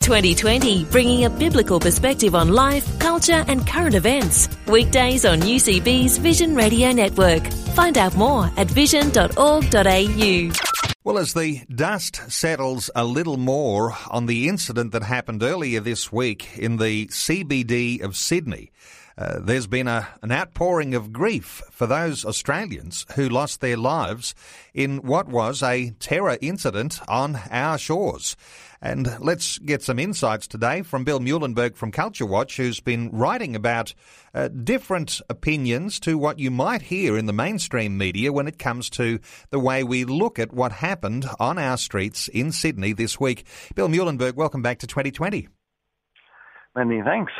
2020, bringing a biblical perspective on life, culture, and current events. Weekdays on UCB's Vision Radio Network. Find out more at vision.org.au. Well, as the dust settles a little more on the incident that happened earlier this week in the CBD of Sydney, uh, there's been a, an outpouring of grief for those Australians who lost their lives in what was a terror incident on our shores. And let's get some insights today from Bill Muehlenberg from Culture Watch, who's been writing about uh, different opinions to what you might hear in the mainstream media when it comes to the way we look at what happened on our streets in Sydney this week. Bill Muehlenberg, welcome back to 2020. Many thanks.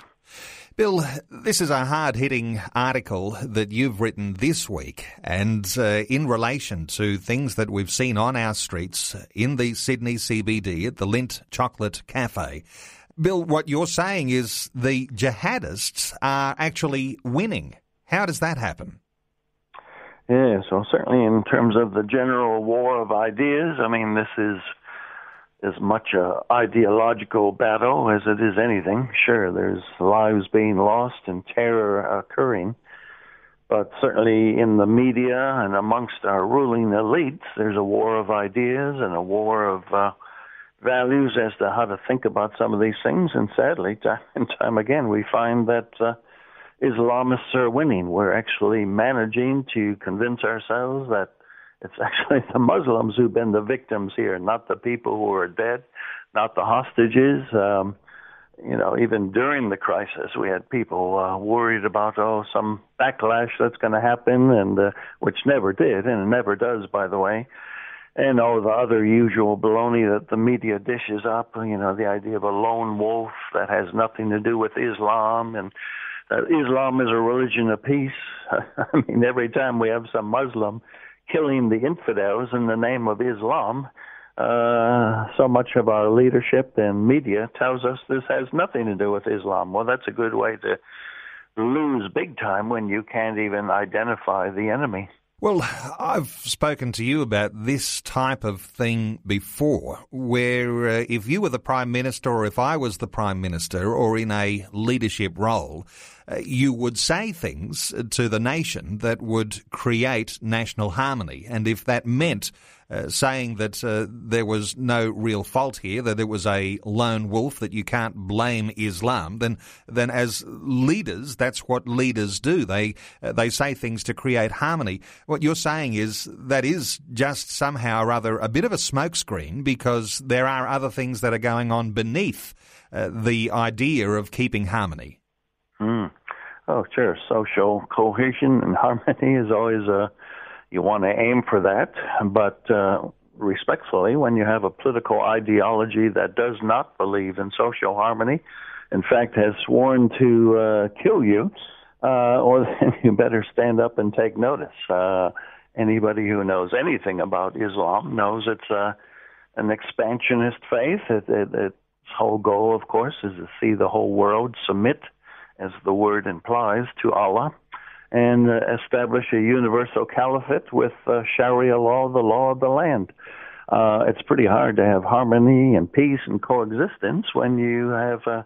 Bill, this is a hard hitting article that you've written this week, and uh, in relation to things that we've seen on our streets in the Sydney CBD at the Lindt Chocolate Cafe. Bill, what you're saying is the jihadists are actually winning. How does that happen? Yeah, so certainly in terms of the general war of ideas, I mean, this is as much a ideological battle as it is anything. Sure, there's lives being lost and terror occurring, but certainly in the media and amongst our ruling elites, there's a war of ideas and a war of uh, values as to how to think about some of these things. And sadly, time and time again, we find that uh, Islamists are winning. We're actually managing to convince ourselves that it's actually the Muslims who've been the victims here, not the people who are dead, not the hostages. Um, you know, even during the crisis, we had people uh, worried about oh some backlash that's going to happen, and uh, which never did, and it never does, by the way. And all the other usual baloney that the media dishes up, you know, the idea of a lone wolf that has nothing to do with Islam, and that Islam is a religion of peace. I mean, every time we have some Muslim killing the infidels in the name of Islam, uh, so much of our leadership and media tells us this has nothing to do with Islam. Well, that's a good way to lose big time when you can't even identify the enemy. Well, I've spoken to you about this type of thing before, where uh, if you were the Prime Minister or if I was the Prime Minister or in a leadership role, uh, you would say things to the nation that would create national harmony. And if that meant saying that uh, there was no real fault here, that it was a lone wolf, that you can't blame Islam, then then as leaders, that's what leaders do. They uh, they say things to create harmony. What you're saying is that is just somehow or other a bit of a smokescreen because there are other things that are going on beneath uh, the idea of keeping harmony. Mm. Oh, sure. Social cohesion and harmony is always a you want to aim for that, but uh, respectfully, when you have a political ideology that does not believe in social harmony, in fact, has sworn to uh, kill you, uh, or then you better stand up and take notice. Uh, anybody who knows anything about Islam knows it's uh, an expansionist faith. It, it, its whole goal, of course, is to see the whole world submit, as the word implies, to Allah and uh, establish a universal caliphate with uh, Sharia law, the law of the land. Uh, it's pretty hard to have harmony and peace and coexistence when you have uh,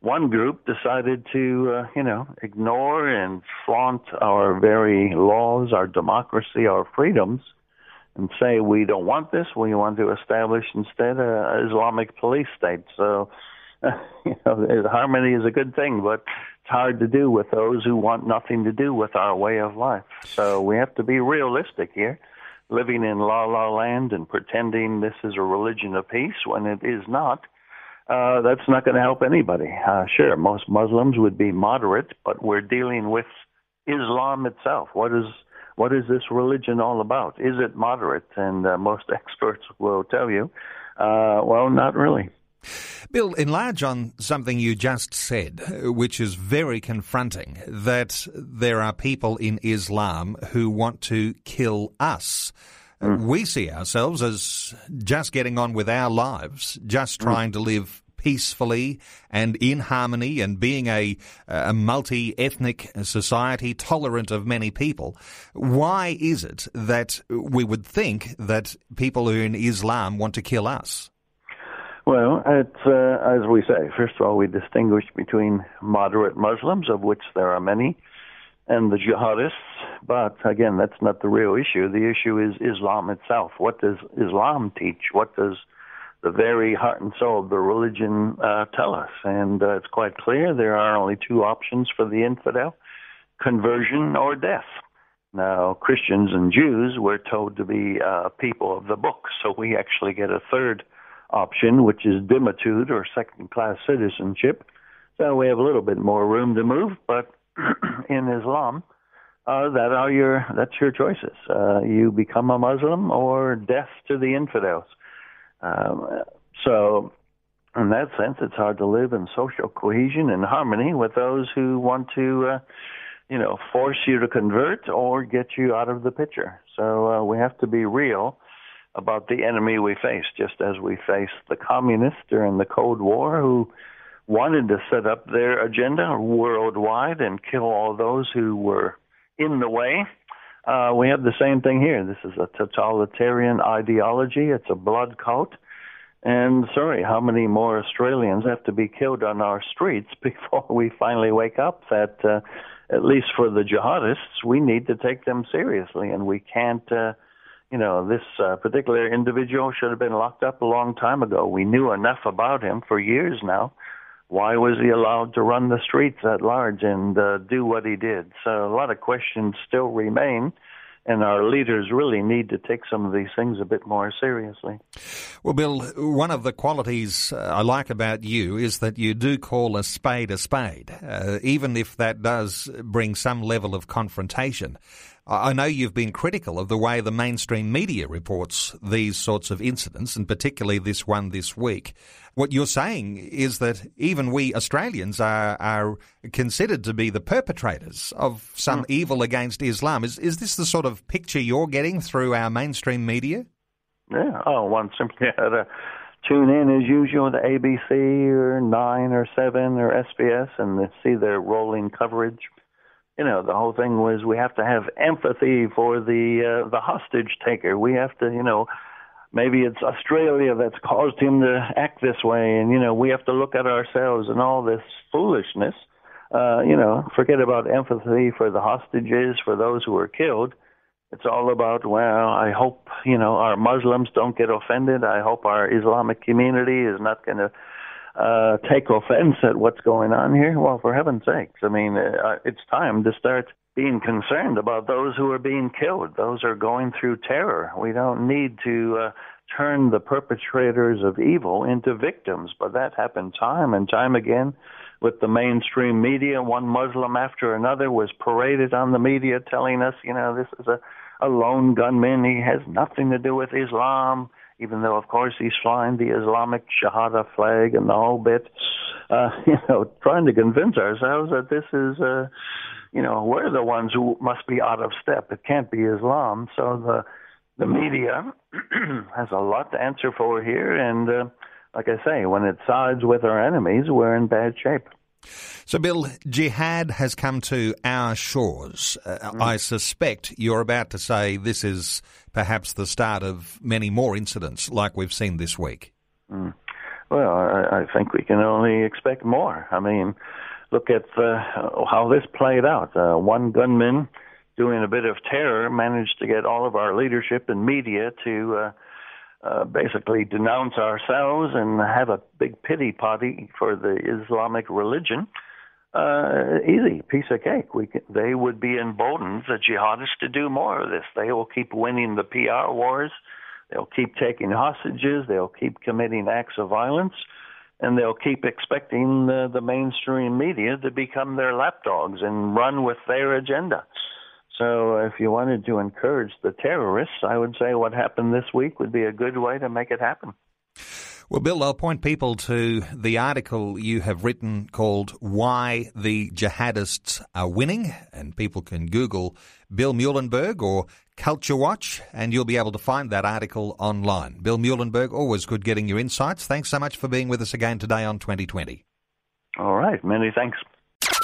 one group decided to, uh, you know, ignore and flaunt our very laws, our democracy, our freedoms, and say we don't want this. We want to establish instead a Islamic police state. So, you know, harmony is a good thing, but it's hard to do with those who want nothing to do with our way of life. So we have to be realistic here. Living in la la land and pretending this is a religion of peace when it is not, uh, that's not going to help anybody. Uh, sure, most Muslims would be moderate, but we're dealing with Islam itself. What is what is this religion all about? Is it moderate? And uh, most experts will tell you, uh, well, not really. Bill, enlarge on something you just said, which is very confronting that there are people in Islam who want to kill us. Mm. We see ourselves as just getting on with our lives, just hmm. trying mm. to live peacefully and in harmony and being a, a multi ethnic society tolerant of many people. Why is it that we would think that people who are in Islam want to kill us? Well, uh, as we say, first of all, we distinguish between moderate Muslims, of which there are many, and the jihadists. But again, that's not the real issue. The issue is Islam itself. What does Islam teach? What does the very heart and soul of the religion uh, tell us? And uh, it's quite clear there are only two options for the infidel conversion or death. Now, Christians and Jews were told to be uh, people of the book, so we actually get a third option, which is dhimmitude or second class citizenship. So we have a little bit more room to move, but in Islam, uh, that are your that's your choices. Uh, you become a Muslim or death to the infidels. Um, so, in that sense, it's hard to live in social cohesion and harmony with those who want to, uh, you know, force you to convert or get you out of the picture. So uh, we have to be real about the enemy we face, just as we faced the communists during the Cold War who wanted to set up their agenda worldwide and kill all those who were in the way. Uh, we have the same thing here. This is a totalitarian ideology. It's a blood cult. And sorry, how many more Australians have to be killed on our streets before we finally wake up that, uh, at least for the jihadists, we need to take them seriously and we can't uh, you know, this uh, particular individual should have been locked up a long time ago. We knew enough about him for years now. Why was he allowed to run the streets at large and uh, do what he did? So a lot of questions still remain and our leaders really need to take some of these things a bit more seriously. Well, Bill, one of the qualities uh, I like about you is that you do call a spade a spade, uh, even if that does bring some level of confrontation. I know you've been critical of the way the mainstream media reports these sorts of incidents, and particularly this one this week. What you're saying is that even we Australians are, are considered to be the perpetrators of some mm. evil against Islam. Is, is this the sort of picture you're getting through our mainstream media? Yeah. Oh, one simply had to tune in as usual to ABC or Nine or Seven or SBS and see their rolling coverage you know, the whole thing was we have to have empathy for the uh, the hostage taker. We have to, you know, maybe it's Australia that's caused him to act this way, and you know, we have to look at ourselves and all this foolishness. Uh, you know, forget about empathy for the hostages, for those who were killed. It's all about, well, I hope, you know, our Muslims don't get offended. I hope our Islamic community is not going to uh, take offense at what's going on here? Well, for heaven's sakes, I mean, uh, it's time to start being concerned about those who are being killed, those are going through terror. We don't need to uh, turn the perpetrators of evil into victims, but that happened time and time again with the mainstream media. One Muslim after another was paraded on the media telling us, you know, this is a, a lone gunman. He has nothing to do with Islam even though, of course, he's flying the Islamic Shahada flag and the whole bit. Uh, you know, trying to convince ourselves that this is, uh, you know, we're the ones who must be out of step. It can't be Islam. So the the media has a lot to answer for here, and uh, like I say, when it sides with our enemies, we're in bad shape. So, Bill, jihad has come to our shores. Uh, mm. I suspect you're about to say this is perhaps the start of many more incidents like we've seen this week. Mm. Well, I, I, think we can only expect more. I mean, look at uh, how this played out. Uh, one gunman doing a bit of terror managed to get all of our leadership and media to uh, basically denounce ourselves and have a big pity party for the Islamic religion. Uh, easy piece of cake. We can, they would be emboldened, the jihadists, to do more of this. They will keep winning the PR wars. They'll keep taking hostages. They'll keep committing acts of violence, and they'll keep expecting the, the mainstream media to become their lapdogs and run with their agenda. So if you wanted to encourage the terrorists, I would say what happened this week would be a good way to make it happen. Well, Bill, I'll point people to the article you have written called Why the Jihadists Are Winning, and people can Google Bill Muehlenberg or Culture Watch, and you'll be able to find that article online. Bill Muehlenberg, always good getting your insights. Thanks so much for being with us again today on 2020. All right. Many thanks.